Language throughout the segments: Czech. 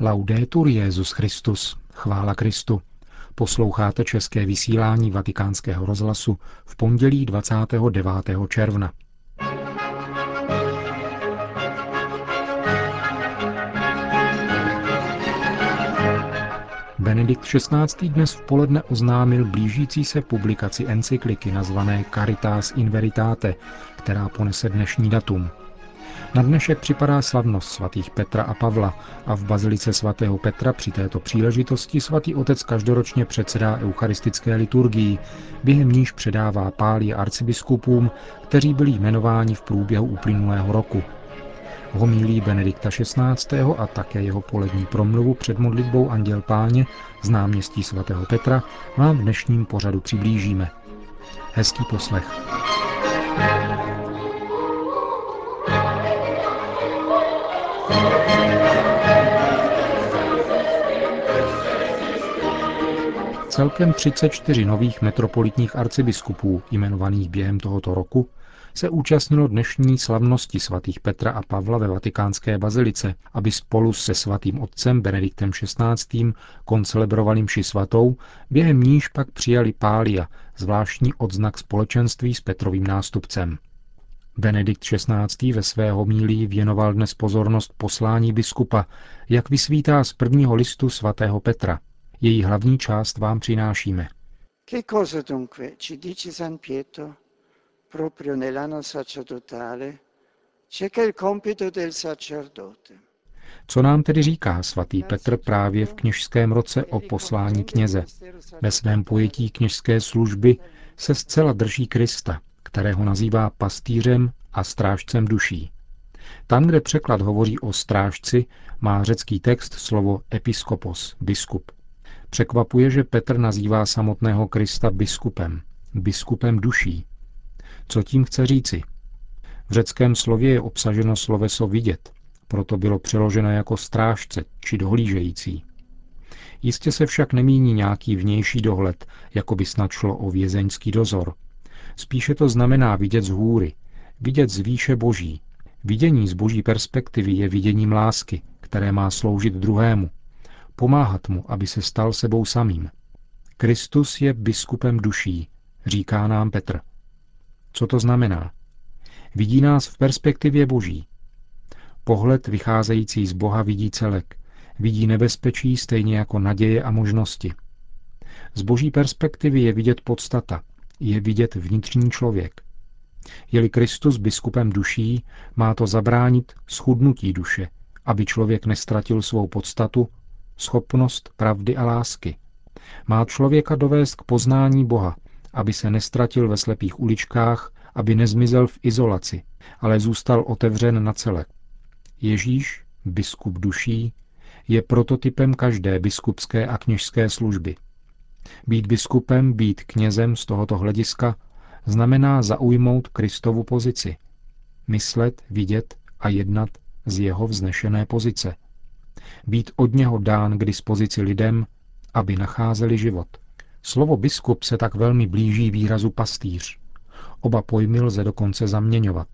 Laudetur Jezus Christus, chvála Kristu. Posloucháte české vysílání Vatikánského rozhlasu v pondělí 29. června. Benedikt XVI. dnes v poledne oznámil blížící se publikaci encykliky nazvané Caritas in Veritate, která ponese dnešní datum. Na dnešek připadá slavnost svatých Petra a Pavla a v bazilice svatého Petra při této příležitosti svatý otec každoročně předsedá eucharistické liturgii, během níž předává pálí arcibiskupům, kteří byli jmenováni v průběhu uplynulého roku. Homílí Benedikta XVI. a také jeho polední promluvu před modlitbou Anděl Páně z náměstí svatého Petra vám v dnešním pořadu přiblížíme. Hezký poslech. Celkem 34 nových metropolitních arcibiskupů, jmenovaných během tohoto roku, se účastnilo dnešní slavnosti svatých Petra a Pavla ve vatikánské bazilice, aby spolu se svatým otcem Benediktem XVI. koncelebrovali mši svatou, během níž pak přijali pália, zvláštní odznak společenství s Petrovým nástupcem. Benedikt XVI. ve své homílii věnoval dnes pozornost poslání biskupa, jak vysvítá z prvního listu svatého Petra. Její hlavní část vám přinášíme. Che cosa dunque ci dice San Pietro proprio nell'anno sacerdotale? C'è che il compito del sacerdote. Co nám tedy říká svatý Petr právě v kněžském roce o poslání kněze? Ve svém pojetí kněžské služby se zcela drží Krista, kterého nazývá pastýřem a strážcem duší. Tam, kde překlad hovoří o strážci, má řecký text slovo episkopos, biskup. Překvapuje, že Petr nazývá samotného Krista biskupem, biskupem duší. Co tím chce říci? V řeckém slově je obsaženo sloveso vidět, proto bylo přeloženo jako strážce či dohlížející. Jistě se však nemíní nějaký vnější dohled, jako by snad šlo o vězeňský dozor. Spíše to znamená vidět z hůry, vidět z výše boží. Vidění z boží perspektivy je viděním lásky, které má sloužit druhému, pomáhat mu, aby se stal sebou samým. Kristus je biskupem duší, říká nám Petr. Co to znamená? Vidí nás v perspektivě boží. Pohled vycházející z Boha vidí celek, vidí nebezpečí stejně jako naděje a možnosti. Z boží perspektivy je vidět podstata, je vidět vnitřní člověk. Je-li Kristus biskupem duší, má to zabránit schudnutí duše, aby člověk nestratil svou podstatu schopnost pravdy a lásky. Má člověka dovést k poznání Boha, aby se nestratil ve slepých uličkách, aby nezmizel v izolaci, ale zůstal otevřen na celek. Ježíš, biskup duší, je prototypem každé biskupské a kněžské služby. Být biskupem, být knězem z tohoto hlediska znamená zaujmout Kristovu pozici. Myslet, vidět a jednat z jeho vznešené pozice – být od něho dán k dispozici lidem, aby nacházeli život. Slovo biskup se tak velmi blíží výrazu pastýř. Oba pojmy lze dokonce zaměňovat.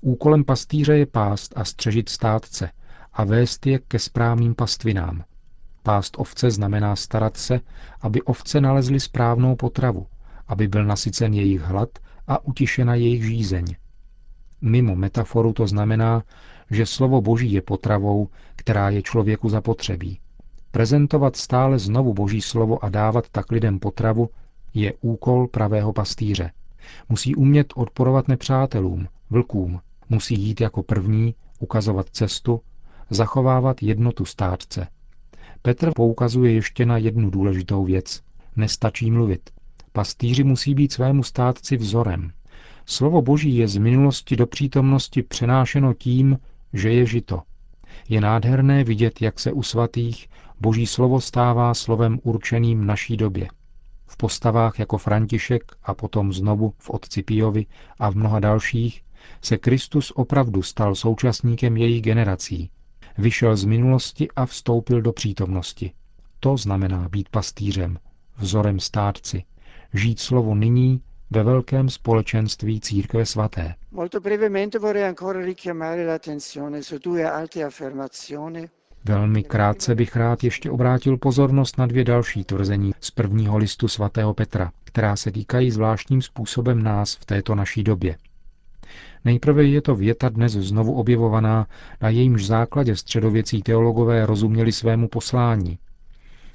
Úkolem pastýře je pást a střežit státce a vést je ke správným pastvinám. Pást ovce znamená starat se, aby ovce nalezly správnou potravu, aby byl nasycen jejich hlad a utišena jejich žízeň. Mimo metaforu to znamená, že slovo Boží je potravou, která je člověku zapotřebí. Prezentovat stále znovu Boží slovo a dávat tak lidem potravu je úkol pravého pastýře. Musí umět odporovat nepřátelům, vlkům, musí jít jako první, ukazovat cestu, zachovávat jednotu státce. Petr poukazuje ještě na jednu důležitou věc. Nestačí mluvit. Pastýři musí být svému státci vzorem. Slovo Boží je z minulosti do přítomnosti přenášeno tím, že je žito. Je nádherné vidět, jak se u svatých boží slovo stává slovem určeným naší době. V postavách jako František a potom znovu v Otci Piovi a v mnoha dalších se Kristus opravdu stal současníkem jejich generací. Vyšel z minulosti a vstoupil do přítomnosti. To znamená být pastýřem, vzorem státci, žít slovo nyní ve velkém společenství církve svaté. Velmi krátce bych rád ještě obrátil pozornost na dvě další tvrzení z prvního listu svatého Petra, která se týkají zvláštním způsobem nás v této naší době. Nejprve je to věta dnes znovu objevovaná, na jejímž základě středověcí teologové rozuměli svému poslání.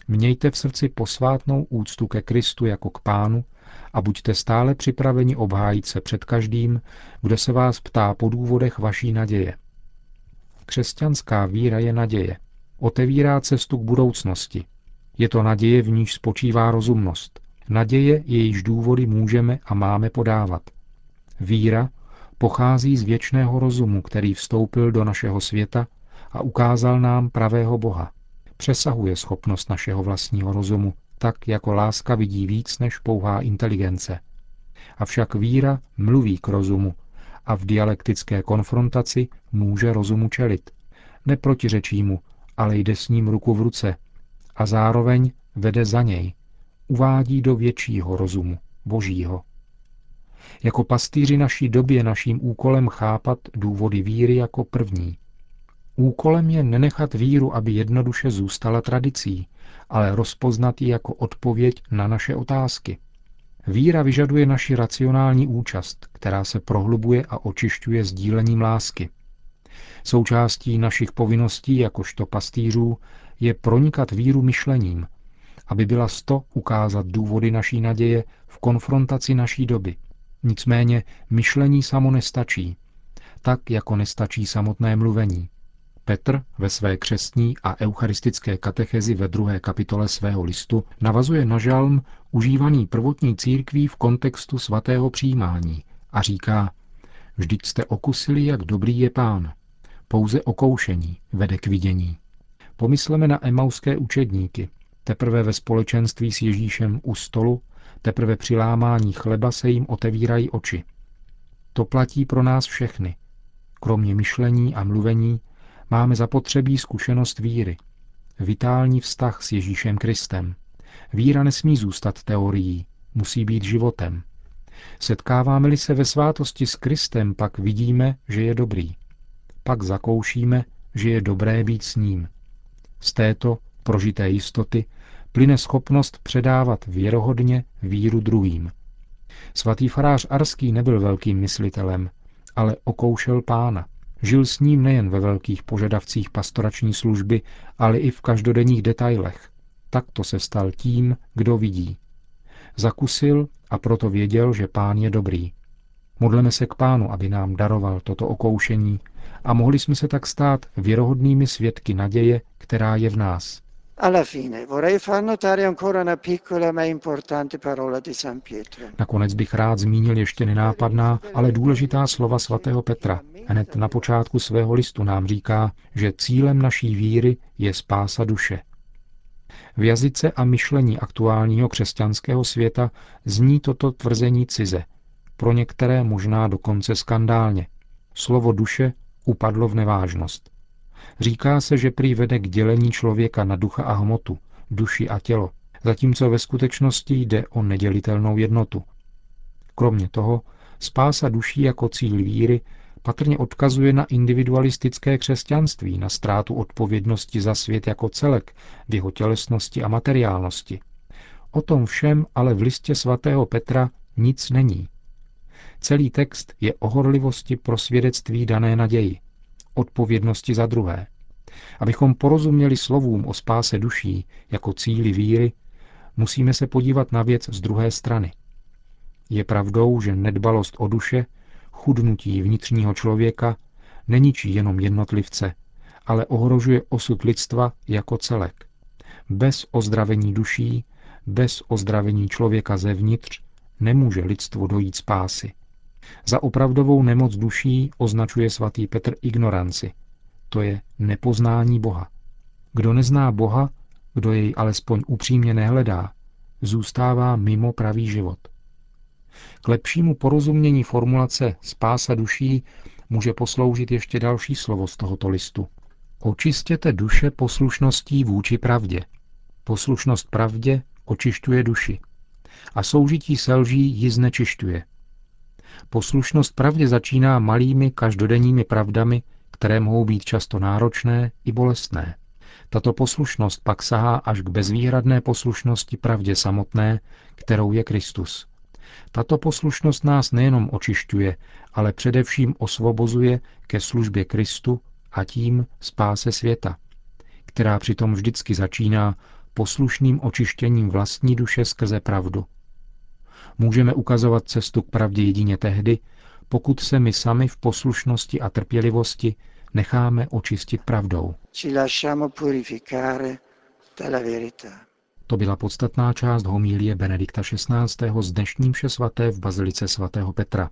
Mějte v srdci posvátnou úctu ke Kristu jako k pánu a buďte stále připraveni obhájit se před každým, kdo se vás ptá po důvodech vaší naděje. Křesťanská víra je naděje. Otevírá cestu k budoucnosti. Je to naděje, v níž spočívá rozumnost. Naděje, jejíž důvody můžeme a máme podávat. Víra pochází z věčného rozumu, který vstoupil do našeho světa a ukázal nám pravého Boha. Přesahuje schopnost našeho vlastního rozumu, tak jako láska vidí víc než pouhá inteligence. Avšak víra mluví k rozumu a v dialektické konfrontaci může rozumu čelit. Neprotiřečí mu, ale jde s ním ruku v ruce a zároveň vede za něj, uvádí do většího rozumu, božího. Jako pastýři naší době naším úkolem chápat důvody víry jako první. Úkolem je nenechat víru, aby jednoduše zůstala tradicí, ale rozpoznat ji jako odpověď na naše otázky. Víra vyžaduje naši racionální účast, která se prohlubuje a očišťuje sdílením lásky. Součástí našich povinností jakožto pastýřů je pronikat víru myšlením, aby byla sto ukázat důvody naší naděje v konfrontaci naší doby. Nicméně myšlení samo nestačí, tak jako nestačí samotné mluvení. Petr ve své křestní a eucharistické katechezi ve druhé kapitole svého listu navazuje na žalm užívaný prvotní církví v kontextu svatého přijímání a říká, vždyť jste okusili, jak dobrý je pán. Pouze okoušení vede k vidění. Pomysleme na emauské učedníky. Teprve ve společenství s Ježíšem u stolu, teprve při lámání chleba se jim otevírají oči. To platí pro nás všechny. Kromě myšlení a mluvení máme zapotřebí zkušenost víry, vitální vztah s Ježíšem Kristem. Víra nesmí zůstat teorií, musí být životem. Setkáváme-li se ve svátosti s Kristem, pak vidíme, že je dobrý. Pak zakoušíme, že je dobré být s ním. Z této prožité jistoty plyne schopnost předávat věrohodně víru druhým. Svatý farář Arský nebyl velkým myslitelem, ale okoušel pána. Žil s ním nejen ve velkých požadavcích pastorační služby, ale i v každodenních detailech. Takto se stal tím, kdo vidí. Zakusil a proto věděl, že pán je dobrý. Modleme se k pánu, aby nám daroval toto okoušení a mohli jsme se tak stát věrohodnými svědky naděje, která je v nás. Nakonec bych rád zmínil ještě nenápadná, ale důležitá slova svatého Petra. Hned na počátku svého listu nám říká, že cílem naší víry je spása duše. V jazyce a myšlení aktuálního křesťanského světa zní toto tvrzení cize, pro některé možná dokonce skandálně. Slovo duše upadlo v nevážnost. Říká se, že prý vede k dělení člověka na ducha a hmotu, duši a tělo, zatímco ve skutečnosti jde o nedělitelnou jednotu. Kromě toho, spása duší jako cíl víry patrně odkazuje na individualistické křesťanství, na ztrátu odpovědnosti za svět jako celek, v jeho tělesnosti a materiálnosti. O tom všem ale v listě svatého Petra nic není. Celý text je o horlivosti pro svědectví dané naději, odpovědnosti za druhé. Abychom porozuměli slovům o spáse duší jako cíli víry, musíme se podívat na věc z druhé strany. Je pravdou, že nedbalost o duše, chudnutí vnitřního člověka neničí jenom jednotlivce, ale ohrožuje osud lidstva jako celek. Bez ozdravení duší, bez ozdravení člověka zevnitř nemůže lidstvo dojít spásy. Za opravdovou nemoc duší označuje svatý Petr ignoranci. To je nepoznání Boha. Kdo nezná Boha, kdo jej alespoň upřímně nehledá, zůstává mimo pravý život. K lepšímu porozumění formulace spása duší může posloužit ještě další slovo z tohoto listu. Očistěte duše poslušností vůči pravdě. Poslušnost pravdě očišťuje duši. A soužití se lží ji znečišťuje. Poslušnost pravdě začíná malými každodenními pravdami, které mohou být často náročné i bolestné. Tato poslušnost pak sahá až k bezvýhradné poslušnosti pravdě samotné, kterou je Kristus. Tato poslušnost nás nejenom očišťuje, ale především osvobozuje ke službě Kristu a tím spáse světa, která přitom vždycky začíná poslušným očištěním vlastní duše skrze pravdu. Můžeme ukazovat cestu k pravdě jedině tehdy, pokud se my sami v poslušnosti a trpělivosti necháme očistit pravdou. To byla podstatná část homílie Benedikta XVI. z dnešní mše svaté v Bazilice svatého Petra.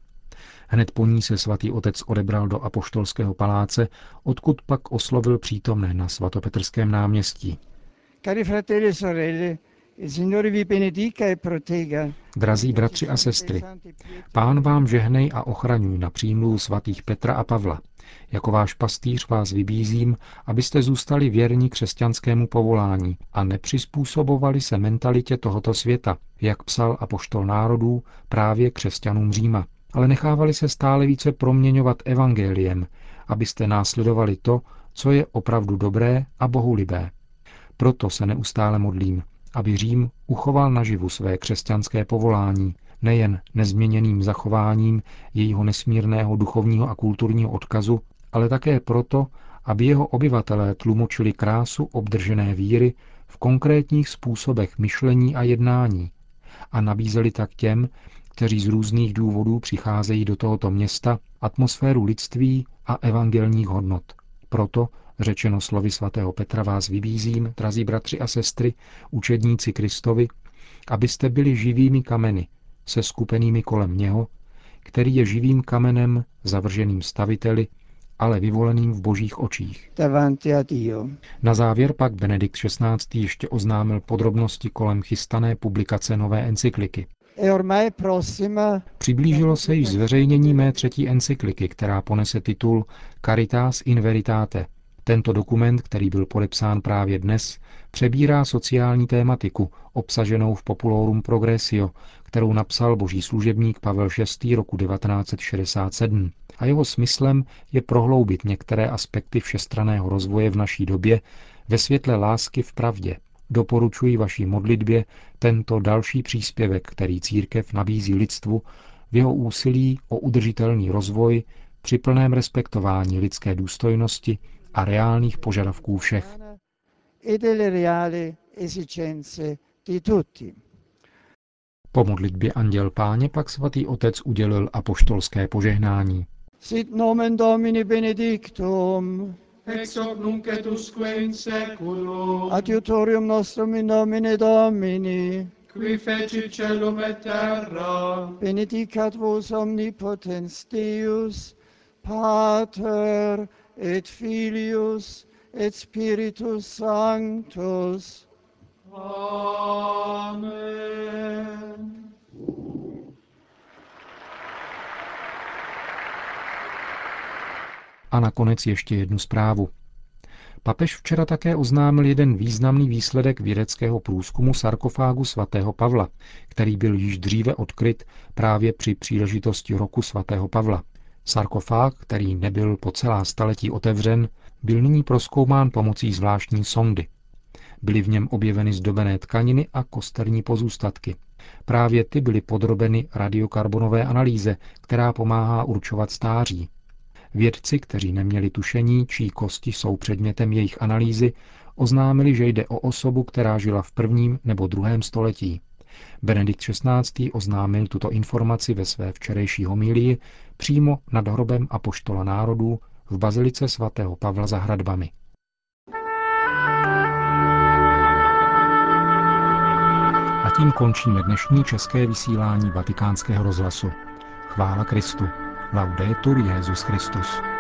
Hned po ní se svatý otec odebral do apoštolského paláce, odkud pak oslovil přítomné na svatopetrském náměstí. Cari fratelli e sorelle, Drazí bratři a sestry, pán vám žehnej a ochraňuj na přímluvu svatých Petra a Pavla. Jako váš pastýř vás vybízím, abyste zůstali věrní křesťanskému povolání a nepřizpůsobovali se mentalitě tohoto světa, jak psal apoštol národů právě křesťanům Říma, ale nechávali se stále více proměňovat evangeliem, abyste následovali to, co je opravdu dobré a bohulibé. Proto se neustále modlím, aby Řím uchoval naživu své křesťanské povolání, nejen nezměněným zachováním jejího nesmírného duchovního a kulturního odkazu, ale také proto, aby jeho obyvatelé tlumočili krásu obdržené víry v konkrétních způsobech myšlení a jednání a nabízeli tak těm, kteří z různých důvodů přicházejí do tohoto města, atmosféru lidství a evangelních hodnot. Proto Řečeno slovy svatého Petra vás vybízím, drazí bratři a sestry, učedníci Kristovi, abyste byli živými kameny, se skupenými kolem něho, který je živým kamenem, zavrženým staviteli, ale vyvoleným v božích očích. Na závěr pak Benedikt XVI. ještě oznámil podrobnosti kolem chystané publikace nové encykliky. E Přiblížilo se již zveřejnění mé třetí encykliky, která ponese titul Caritas in Veritate, tento dokument, který byl podepsán právě dnes, přebírá sociální tématiku, obsaženou v Populorum Progressio, kterou napsal boží služebník Pavel VI. roku 1967. A jeho smyslem je prohloubit některé aspekty všestraného rozvoje v naší době ve světle lásky v pravdě. Doporučuji vaší modlitbě tento další příspěvek, který církev nabízí lidstvu v jeho úsilí o udržitelný rozvoj při plném respektování lidské důstojnosti a reálných požadavků všech. Po modlitbě Anděl Páně pak svatý otec udělil apoštolské požehnání. Sit nomen Domini benedictum, ex hoc nunc et usque in seculum, adiutorium nostrum in nomine Domini, qui feci celum et terra, benedicat vos omnipotens Deus, Pater et Filius et Spiritus Sanctus. Amen. A nakonec ještě jednu zprávu. Papež včera také oznámil jeden významný výsledek vědeckého průzkumu sarkofágu svatého Pavla, který byl již dříve odkryt právě při příležitosti roku svatého Pavla. Sarkofág, který nebyl po celá staletí otevřen, byl nyní proskoumán pomocí zvláštní sondy. Byly v něm objeveny zdobené tkaniny a kosterní pozůstatky. Právě ty byly podrobeny radiokarbonové analýze, která pomáhá určovat stáří. Vědci, kteří neměli tušení, čí kosti jsou předmětem jejich analýzy, oznámili, že jde o osobu, která žila v prvním nebo druhém století. Benedikt XVI. oznámil tuto informaci ve své včerejší homílii přímo nad hrobem Apoštola národů v bazilice svatého Pavla za hradbami. A tím končíme dnešní české vysílání vatikánského rozhlasu. Chvála Kristu. Laudetur Jezus Christus.